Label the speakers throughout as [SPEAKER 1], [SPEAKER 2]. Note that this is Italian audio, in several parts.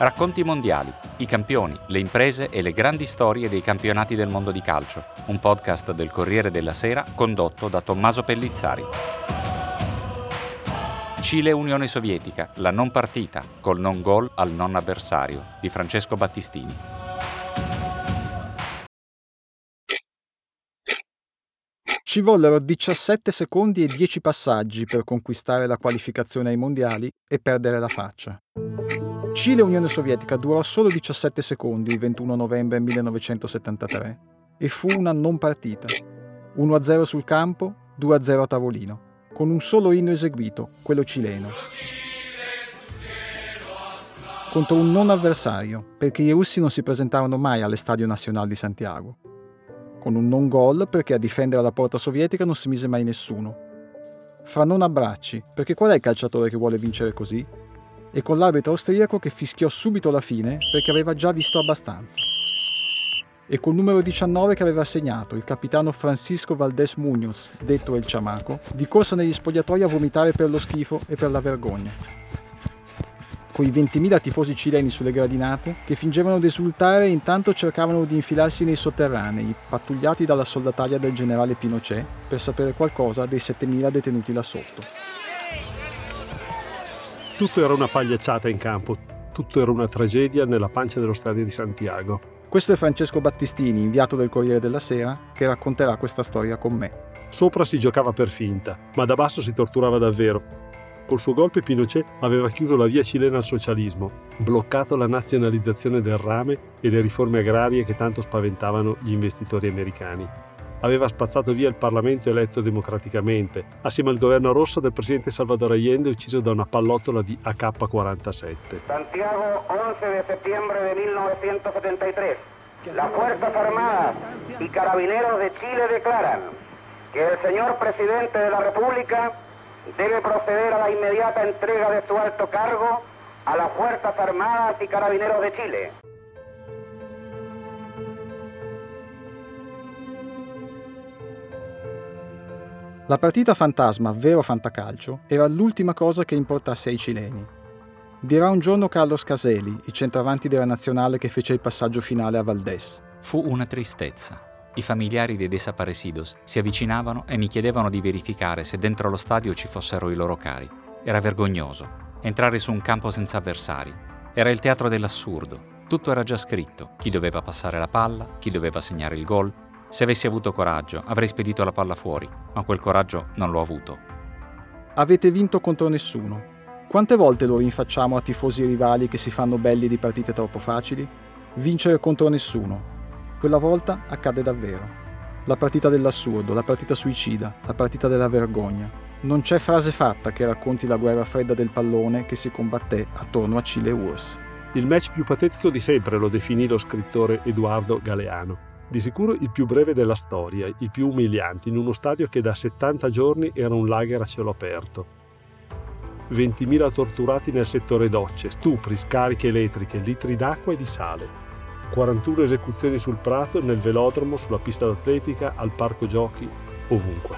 [SPEAKER 1] Racconti mondiali, i campioni, le imprese e le grandi storie dei campionati del mondo di calcio. Un podcast del Corriere della Sera condotto da Tommaso Pellizzari. Cile-Unione Sovietica, la non partita, col non gol al non avversario, di Francesco Battistini.
[SPEAKER 2] Ci vollero 17 secondi e 10 passaggi per conquistare la qualificazione ai mondiali e perdere la faccia. Cile-Unione Sovietica durò solo 17 secondi il 21 novembre 1973 e fu una non partita. 1-0 sul campo, 2-0 a tavolino, con un solo inno eseguito, quello cileno. Contro un non avversario, perché i russi non si presentavano mai all'Estadio Nazionale di Santiago. Con un non gol, perché a difendere la porta sovietica non si mise mai nessuno. Fra non abbracci, perché qual è il calciatore che vuole vincere così? E con l'arbitro austriaco che fischiò subito la fine perché aveva già visto abbastanza. E col numero 19 che aveva segnato, il capitano Francisco Valdés Muñoz, detto El Chamaco, di corsa negli spogliatoi a vomitare per lo schifo e per la vergogna. Coi 20.000 tifosi cileni sulle gradinate che fingevano di esultare e intanto cercavano di infilarsi nei sotterranei, pattugliati dalla soldataria del generale Pinochet, per sapere qualcosa dei 7.000 detenuti là sotto.
[SPEAKER 3] Tutto era una pagliacciata in campo, tutto era una tragedia nella pancia dello stadio di Santiago.
[SPEAKER 2] Questo è Francesco Battistini, inviato del Corriere della Sera, che racconterà questa storia con me.
[SPEAKER 3] Sopra si giocava per finta, ma da basso si torturava davvero. Col suo golpe Pinochet aveva chiuso la via cilena al socialismo, bloccato la nazionalizzazione del rame e le riforme agrarie che tanto spaventavano gli investitori americani aveva spazzato via il Parlamento eletto democraticamente, assieme al governo rosso del presidente Salvador Allende ucciso da una pallottola di AK-47.
[SPEAKER 4] Santiago, 11 de septiembre de 1973. Las Fuerzas Armadas y Carabineros de Chile declaran que el señor presidente de la República debe proceder a la inmediata entrega de su alto cargo a las Fuerzas Armadas y Carabineros de Chile.
[SPEAKER 2] La partita fantasma, vero fantacalcio, era l'ultima cosa che importasse ai cileni. Dirà un giorno Carlos Caseli, il centravanti della nazionale che fece il passaggio finale a Valdés.
[SPEAKER 1] Fu una tristezza. I familiari dei desaparecidos si avvicinavano e mi chiedevano di verificare se dentro lo stadio ci fossero i loro cari. Era vergognoso. Entrare su un campo senza avversari. Era il teatro dell'assurdo. Tutto era già scritto. Chi doveva passare la palla, chi doveva segnare il gol, se avessi avuto coraggio, avrei spedito la palla fuori, ma quel coraggio non l'ho avuto.
[SPEAKER 2] Avete vinto contro nessuno. Quante volte lo rinfacciamo a tifosi rivali che si fanno belli di partite troppo facili? Vincere contro nessuno. Quella volta accade davvero. La partita dell'assurdo, la partita suicida, la partita della vergogna. Non c'è frase fatta che racconti la guerra fredda del pallone che si combatté attorno a Cile Urs.
[SPEAKER 3] Il match più patetico di sempre lo definì lo scrittore Edoardo Galeano. Di sicuro il più breve della storia, il più umiliante, in uno stadio che da 70 giorni era un lager a cielo aperto. 20.000 torturati nel settore docce, stupri, scariche elettriche, litri d'acqua e di sale. 41 esecuzioni sul prato, nel velodromo, sulla pista d'atletica, al parco giochi, ovunque.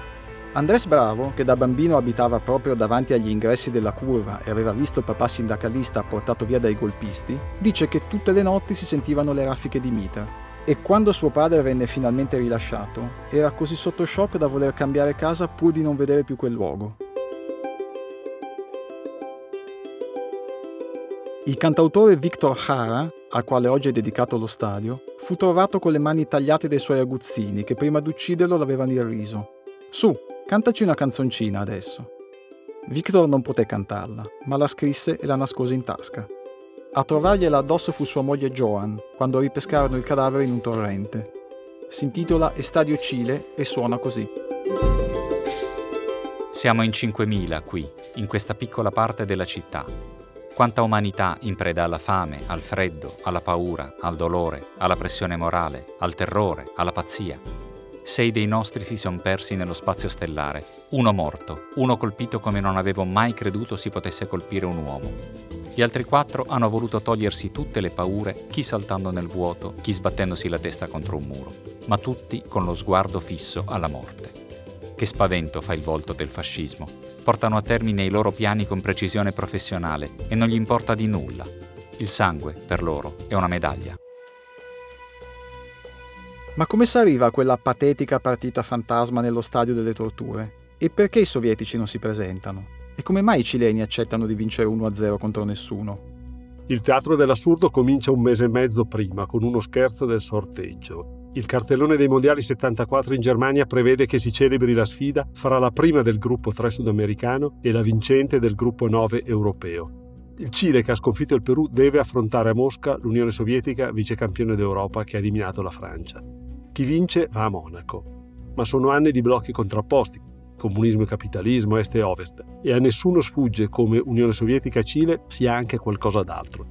[SPEAKER 2] Andrés Bravo, che da bambino abitava proprio davanti agli ingressi della curva e aveva visto papà sindacalista portato via dai golpisti, dice che tutte le notti si sentivano le raffiche di mitra e quando suo padre venne finalmente rilasciato, era così sotto shock da voler cambiare casa pur di non vedere più quel luogo. Il cantautore Victor Hara, al quale oggi è dedicato lo stadio, fu trovato con le mani tagliate dai suoi aguzzini che prima di ucciderlo l'avevano irriso. Su, cantaci una canzoncina adesso. Victor non poté cantarla, ma la scrisse e la nascose in tasca. A trovargliela addosso fu sua moglie Joan, quando ripescarono il cadavere in un torrente. Si intitola Estadio Cile e suona così.
[SPEAKER 1] Siamo in 5.000 qui, in questa piccola parte della città. Quanta umanità in preda alla fame, al freddo, alla paura, al dolore, alla pressione morale, al terrore, alla pazzia. Sei dei nostri si sono persi nello spazio stellare, uno morto, uno colpito come non avevo mai creduto si potesse colpire un uomo. Gli altri quattro hanno voluto togliersi tutte le paure, chi saltando nel vuoto, chi sbattendosi la testa contro un muro, ma tutti con lo sguardo fisso alla morte. Che spavento fa il volto del fascismo. Portano a termine i loro piani con precisione professionale e non gli importa di nulla. Il sangue, per loro, è una medaglia.
[SPEAKER 2] Ma come si arriva a quella patetica partita fantasma nello stadio delle torture? E perché i sovietici non si presentano? E come mai i cileni accettano di vincere 1-0 contro nessuno?
[SPEAKER 3] Il teatro dell'assurdo comincia un mese e mezzo prima con uno scherzo del sorteggio. Il cartellone dei mondiali 74 in Germania prevede che si celebri la sfida fra la prima del gruppo 3 sudamericano e la vincente del gruppo 9 europeo. Il Cile, che ha sconfitto il Perù, deve affrontare a Mosca l'Unione Sovietica, vicecampione d'Europa, che ha eliminato la Francia. Chi vince va a Monaco. Ma sono anni di blocchi contrapposti, comunismo e capitalismo, est e ovest, e a nessuno sfugge come Unione Sovietica e Cile sia anche qualcosa d'altro.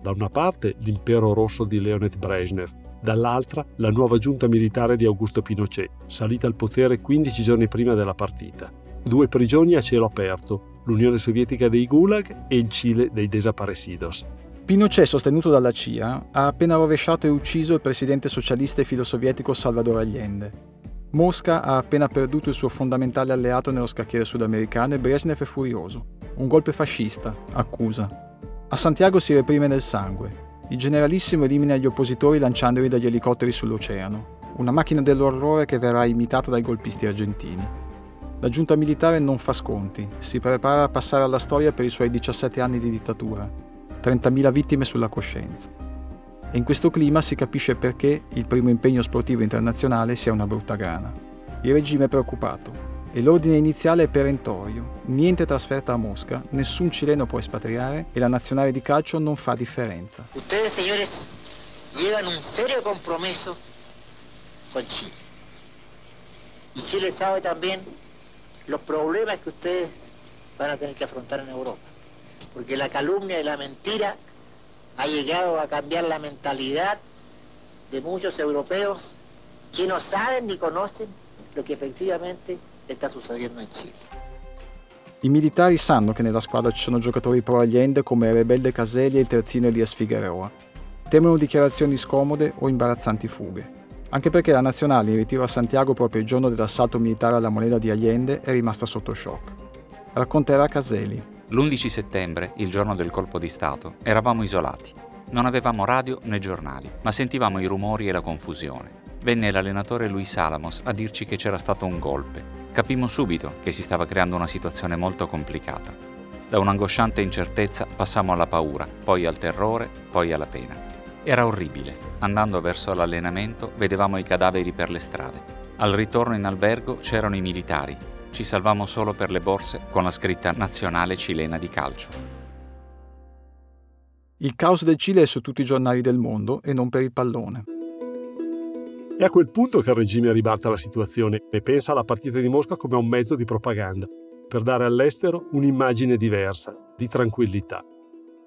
[SPEAKER 3] Da una parte l'impero rosso di Leonid Brezhnev, dall'altra la nuova giunta militare di Augusto Pinochet, salita al potere 15 giorni prima della partita. Due prigioni a cielo aperto, l'Unione Sovietica dei Gulag e il Cile dei Desaparecidos.
[SPEAKER 2] Pinochet, sostenuto dalla CIA, ha appena rovesciato e ucciso il presidente socialista e filosovietico Salvador Allende. Mosca ha appena perduto il suo fondamentale alleato nello scacchiere sudamericano e Brezhnev è furioso. Un golpe fascista, accusa. A Santiago si reprime nel sangue. Il generalissimo elimina gli oppositori lanciandoli dagli elicotteri sull'oceano. Una macchina dell'orrore che verrà imitata dai golpisti argentini. La giunta militare non fa sconti, si prepara a passare alla storia per i suoi 17 anni di dittatura, 30.000 vittime sulla coscienza. E in questo clima si capisce perché il primo impegno sportivo internazionale sia una brutta grana. Il regime è preoccupato e l'ordine iniziale è perentorio. Niente trasferta a Mosca, nessun cileno può espatriare e la nazionale di calcio non fa differenza.
[SPEAKER 5] Ustedes, señores, llevan un serio compromeso con Chile. Y Chile sabe también los problemas que ustedes van a tener que afrontar en Europa. porque la calumnia y la mentira ha llegado a cambiar la mentalidad de muchos europeos que no saben ni conocen lo che effettivamente sta succedendo in Cile.
[SPEAKER 2] I militari sanno che nella squadra ci sono giocatori pro Allende come rebelde Caselli e il terzino Elias Figueroa. Temono dichiarazioni scomode o imbarazzanti fughe. Anche perché la nazionale in ritiro a Santiago proprio il giorno dell'assalto militare alla moneta di Allende è rimasta sotto shock. Racconterà Caselli,
[SPEAKER 1] L'11 settembre, il giorno del colpo di Stato, eravamo isolati. Non avevamo radio né giornali, ma sentivamo i rumori e la confusione. Venne l'allenatore Luis Alamos a dirci che c'era stato un golpe. Capimmo subito che si stava creando una situazione molto complicata. Da un'angosciante incertezza passammo alla paura, poi al terrore, poi alla pena. Era orribile. Andando verso l'allenamento vedevamo i cadaveri per le strade. Al ritorno in albergo c'erano i militari, ci salvammo solo per le borse con la scritta nazionale cilena di calcio.
[SPEAKER 2] Il caos del Cile è su tutti i giornali del mondo e non per il pallone.
[SPEAKER 3] È a quel punto che il regime ribalta la situazione e pensa alla partita di Mosca come a un mezzo di propaganda, per dare all'estero un'immagine diversa, di tranquillità.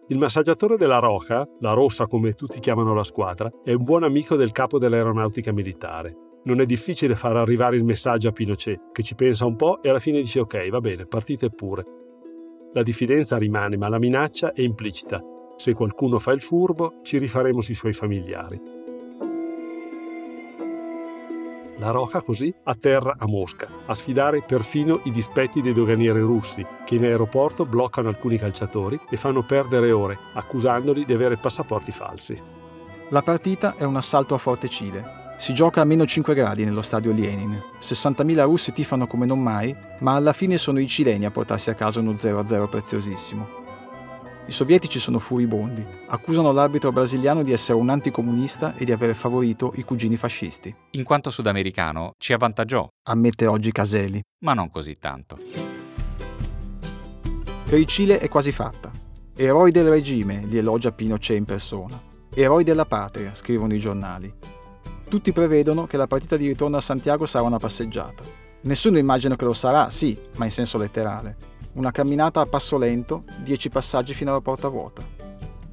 [SPEAKER 3] Il massaggiatore della Roja, la Rossa come tutti chiamano la squadra, è un buon amico del capo dell'aeronautica militare non è difficile far arrivare il messaggio a Pinochet, che ci pensa un po' e alla fine dice ok, va bene, partite pure. La diffidenza rimane, ma la minaccia è implicita. Se qualcuno fa il furbo, ci rifaremo sui suoi familiari. La Roca così atterra a Mosca, a sfidare perfino i dispetti dei doganieri russi, che in aeroporto bloccano alcuni calciatori e fanno perdere ore, accusandoli di avere passaporti falsi.
[SPEAKER 2] La partita è un assalto a Forte Cile, si gioca a meno 5 gradi nello stadio Lenin. 60.000 russi tifano come non mai, ma alla fine sono i cileni a portarsi a casa uno 0-0 preziosissimo. I sovietici sono furibondi, accusano l'arbitro brasiliano di essere un anticomunista e di aver favorito i cugini fascisti.
[SPEAKER 1] In quanto sudamericano ci avvantaggiò,
[SPEAKER 2] ammette oggi Caselli.
[SPEAKER 1] Ma non così tanto.
[SPEAKER 2] Per il Cile è quasi fatta. Eroi del regime, li elogia Pinochet in persona. Eroi della patria, scrivono i giornali. Tutti prevedono che la partita di ritorno a Santiago sarà una passeggiata. Nessuno immagina che lo sarà, sì, ma in senso letterale. Una camminata a passo lento, dieci passaggi fino alla porta vuota.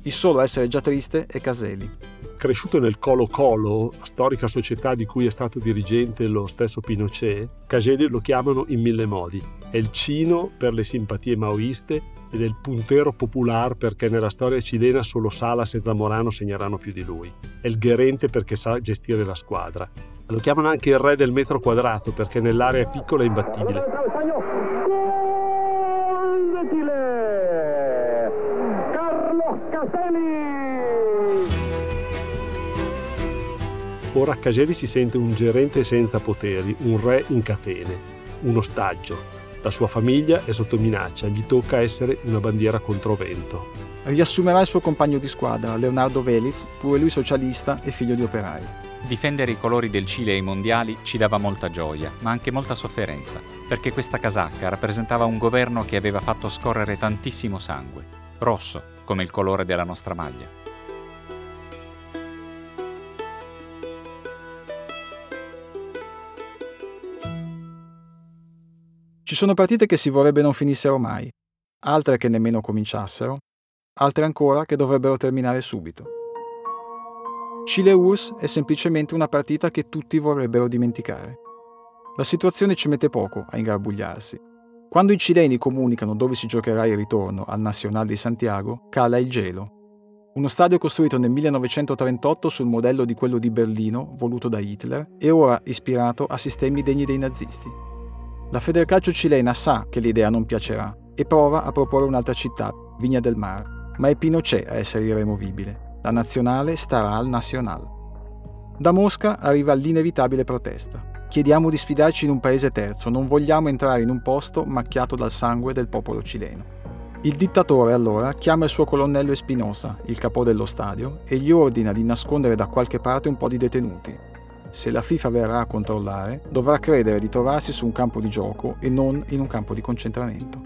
[SPEAKER 2] Il solo essere già triste è Caselli.
[SPEAKER 3] Cresciuto nel Colo Colo, storica società di cui è stato dirigente lo stesso Pinochet, Caselli lo chiamano in mille modi. È il Cino per le simpatie maoiste ed è il puntero popolare perché nella storia cilena solo Salas e Zamorano segneranno più di lui. È il gerente perché sa gestire la squadra. Lo chiamano anche il re del metro quadrato perché nell'area piccola è imbattibile. Carlo Castelli! Ora Caselli si sente un gerente senza poteri, un re in catene, un ostaggio la sua famiglia è sotto minaccia, gli tocca essere una bandiera contro vento.
[SPEAKER 2] Riassumerà il suo compagno di squadra, Leonardo Veliz, pure lui socialista e figlio di operai.
[SPEAKER 1] Difendere i colori del Cile ai mondiali ci dava molta gioia, ma anche molta sofferenza, perché questa casacca rappresentava un governo che aveva fatto scorrere tantissimo sangue, rosso, come il colore della nostra maglia.
[SPEAKER 2] Ci sono partite che si vorrebbe non finissero mai, altre che nemmeno cominciassero, altre ancora che dovrebbero terminare subito. Chile-URSS è semplicemente una partita che tutti vorrebbero dimenticare. La situazione ci mette poco a ingarbugliarsi. Quando i cileni comunicano dove si giocherà il ritorno al Nacional di Santiago, cala il gelo. Uno stadio costruito nel 1938 sul modello di quello di Berlino, voluto da Hitler, e ora ispirato a sistemi degni dei nazisti. La Federcalcio cilena sa che l'idea non piacerà e prova a proporre un'altra città, Vigna del Mar, ma è Pinochet a essere irremovibile. La nazionale starà al Nacional. Da Mosca arriva l'inevitabile protesta. Chiediamo di sfidarci in un paese terzo, non vogliamo entrare in un posto macchiato dal sangue del popolo cileno. Il dittatore allora chiama il suo colonnello Espinosa, il capo dello stadio, e gli ordina di nascondere da qualche parte un po' di detenuti, se la FIFA verrà a controllare, dovrà credere di trovarsi su un campo di gioco e non in un campo di concentramento.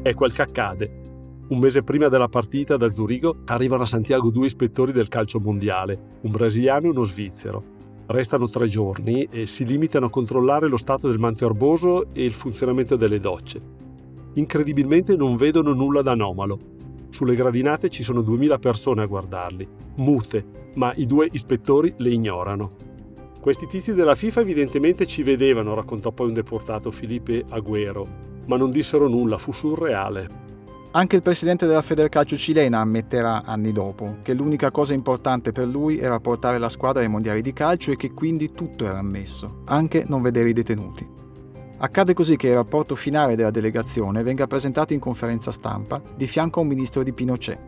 [SPEAKER 3] È quel che accade. Un mese prima della partita da Zurigo arrivano a Santiago due ispettori del calcio mondiale, un brasiliano e uno svizzero. Restano tre giorni e si limitano a controllare lo stato del manto erboso e il funzionamento delle docce. Incredibilmente non vedono nulla d'anomalo. Sulle gradinate ci sono 2000 persone a guardarli, mute, ma i due ispettori le ignorano. Questi tizi della FIFA evidentemente ci vedevano, raccontò poi un deportato Felipe Agüero, ma non dissero nulla, fu surreale.
[SPEAKER 2] Anche il presidente della Federcalcio cilena ammetterà anni dopo che l'unica cosa importante per lui era portare la squadra ai mondiali di calcio e che quindi tutto era ammesso, anche non vedere i detenuti. Accade così che il rapporto finale della delegazione venga presentato in conferenza stampa di fianco a un ministro di Pinochet.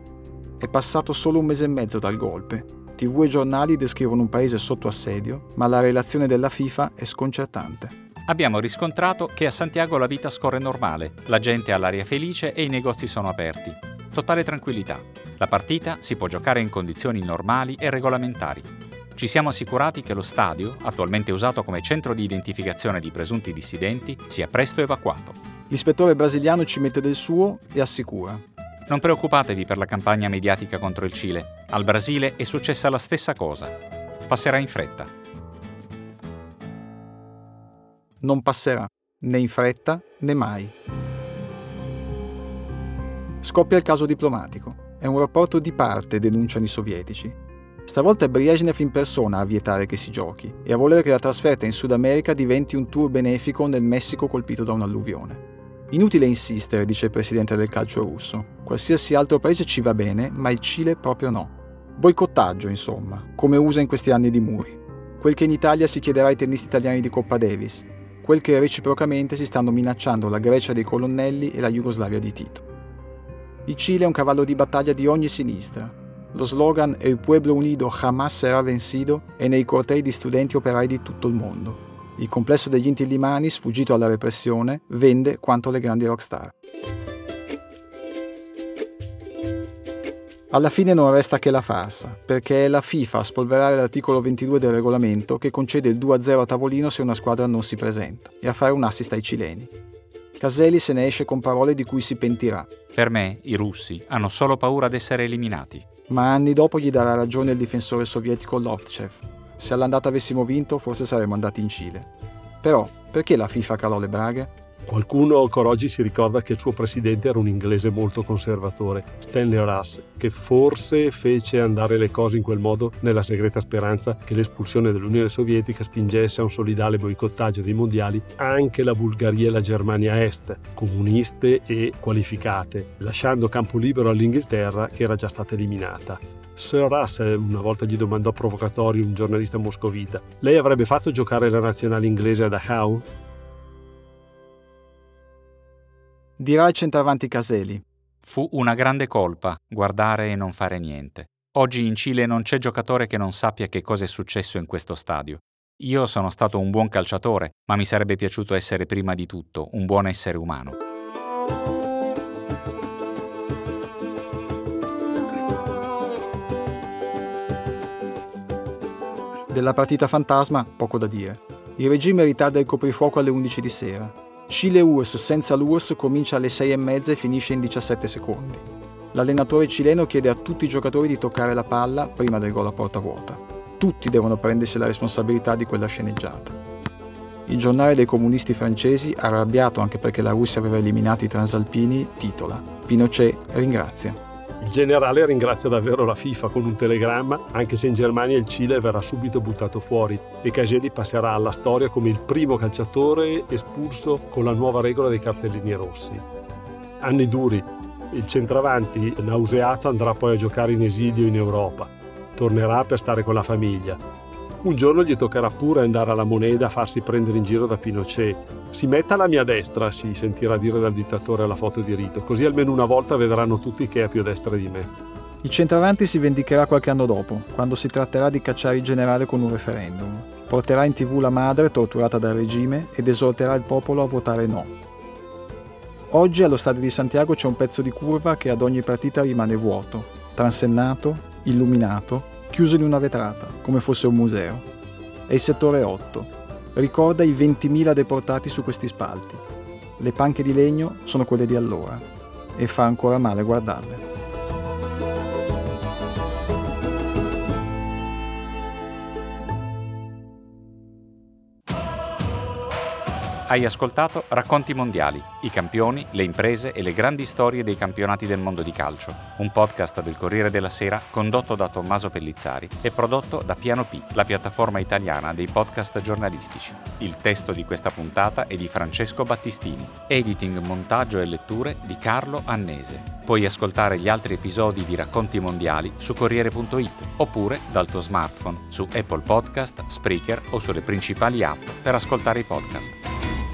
[SPEAKER 2] È passato solo un mese e mezzo dal golpe TV e giornali descrivono un paese sotto assedio, ma la relazione della FIFA è sconcertante.
[SPEAKER 1] Abbiamo riscontrato che a Santiago la vita scorre normale, la gente ha l'aria felice e i negozi sono aperti. Totale tranquillità. La partita si può giocare in condizioni normali e regolamentari. Ci siamo assicurati che lo stadio, attualmente usato come centro di identificazione di presunti dissidenti, sia presto evacuato.
[SPEAKER 2] L'ispettore brasiliano ci mette del suo e assicura.
[SPEAKER 1] Non preoccupatevi per la campagna mediatica contro il Cile. Al Brasile è successa la stessa cosa. Passerà in fretta.
[SPEAKER 2] Non passerà, né in fretta né mai. Scoppia il caso diplomatico. È un rapporto di parte, denunciano i sovietici. Stavolta è Brezhnev in persona a vietare che si giochi e a volere che la trasferta in Sud America diventi un tour benefico nel Messico colpito da un'alluvione. Inutile insistere, dice il presidente del calcio russo. Qualsiasi altro paese ci va bene, ma il Cile proprio no. Boicottaggio, insomma, come usa in questi anni di muri. Quel che in Italia si chiederà ai tennisti italiani di Coppa Davis, quel che reciprocamente si stanno minacciando la Grecia dei colonnelli e la Jugoslavia di Tito. Il Cile è un cavallo di battaglia di ogni sinistra. Lo slogan El pueblo unido jamás será vencido è nei cortei di studenti operai di tutto il mondo. Il complesso degli Inti Limani, sfuggito alla repressione, vende quanto le grandi rockstar. Alla fine non resta che la farsa, perché è la FIFA a spolverare l'articolo 22 del regolamento che concede il 2-0 a tavolino se una squadra non si presenta e a fare un assist ai cileni. Caselli se ne esce con parole di cui si pentirà.
[SPEAKER 1] Per me i russi hanno solo paura di essere eliminati.
[SPEAKER 2] Ma anni dopo gli darà ragione il difensore sovietico Lovtchev, se all'andata avessimo vinto, forse saremmo andati in Cile. Però, perché la FIFA calò le braghe?
[SPEAKER 3] Qualcuno ancora oggi si ricorda che il suo presidente era un inglese molto conservatore, Stanley Russ, che forse fece andare le cose in quel modo nella segreta speranza che l'espulsione dell'Unione Sovietica spingesse a un solidale boicottaggio dei mondiali anche la Bulgaria e la Germania Est, comuniste e qualificate, lasciando campo libero all'Inghilterra che era già stata eliminata. Sir Russell una volta gli domandò provocatorio un giornalista moscovita: Lei avrebbe fatto giocare la nazionale inglese a Dachau?
[SPEAKER 2] Dirà il centravanti Caseli.
[SPEAKER 1] Fu una grande colpa guardare e non fare niente. Oggi in Cile non c'è giocatore che non sappia che cosa è successo in questo stadio. Io sono stato un buon calciatore, ma mi sarebbe piaciuto essere prima di tutto un buon essere umano.
[SPEAKER 2] Della partita fantasma, poco da dire. Il regime ritarda il coprifuoco alle 11 di sera. Chile-URSS senza l'URSS comincia alle 6 e mezza e finisce in 17 secondi. L'allenatore cileno chiede a tutti i giocatori di toccare la palla prima del gol a porta vuota. Tutti devono prendersi la responsabilità di quella sceneggiata. Il giornale dei comunisti francesi, arrabbiato anche perché la Russia aveva eliminato i transalpini, titola Pinochet ringrazia.
[SPEAKER 3] Il generale ringrazia davvero la FIFA con un telegramma, anche se in Germania il Cile verrà subito buttato fuori e Caselli passerà alla storia come il primo calciatore espulso con la nuova regola dei cartellini rossi. Anni duri, il centravanti nauseato andrà poi a giocare in esilio in Europa. Tornerà per stare con la famiglia un giorno gli toccherà pure andare alla moneta a farsi prendere in giro da Pinochet. Si metta alla mia destra, si sentirà dire dal dittatore alla foto di rito, così almeno una volta vedranno tutti che è più a destra di me.
[SPEAKER 2] Il centravanti si vendicherà qualche anno dopo, quando si tratterà di cacciare il generale con un referendum. Porterà in tv la madre torturata dal regime ed esorterà il popolo a votare no. Oggi allo stadio di Santiago c'è un pezzo di curva che ad ogni partita rimane vuoto, transennato, illuminato chiuso in una vetrata, come fosse un museo. È il settore 8. Ricorda i 20.000 deportati su questi spalti. Le panche di legno sono quelle di allora e fa ancora male guardarle.
[SPEAKER 1] Hai ascoltato Racconti Mondiali, i campioni, le imprese e le grandi storie dei campionati del mondo di calcio, un podcast del Corriere della Sera condotto da Tommaso Pellizzari e prodotto da Piano P, la piattaforma italiana dei podcast giornalistici. Il testo di questa puntata è di Francesco Battistini, editing, montaggio e letture di Carlo Annese. Puoi ascoltare gli altri episodi di Racconti Mondiali su Corriere.it oppure dal tuo smartphone su Apple Podcast, Spreaker o sulle principali app per ascoltare i podcast.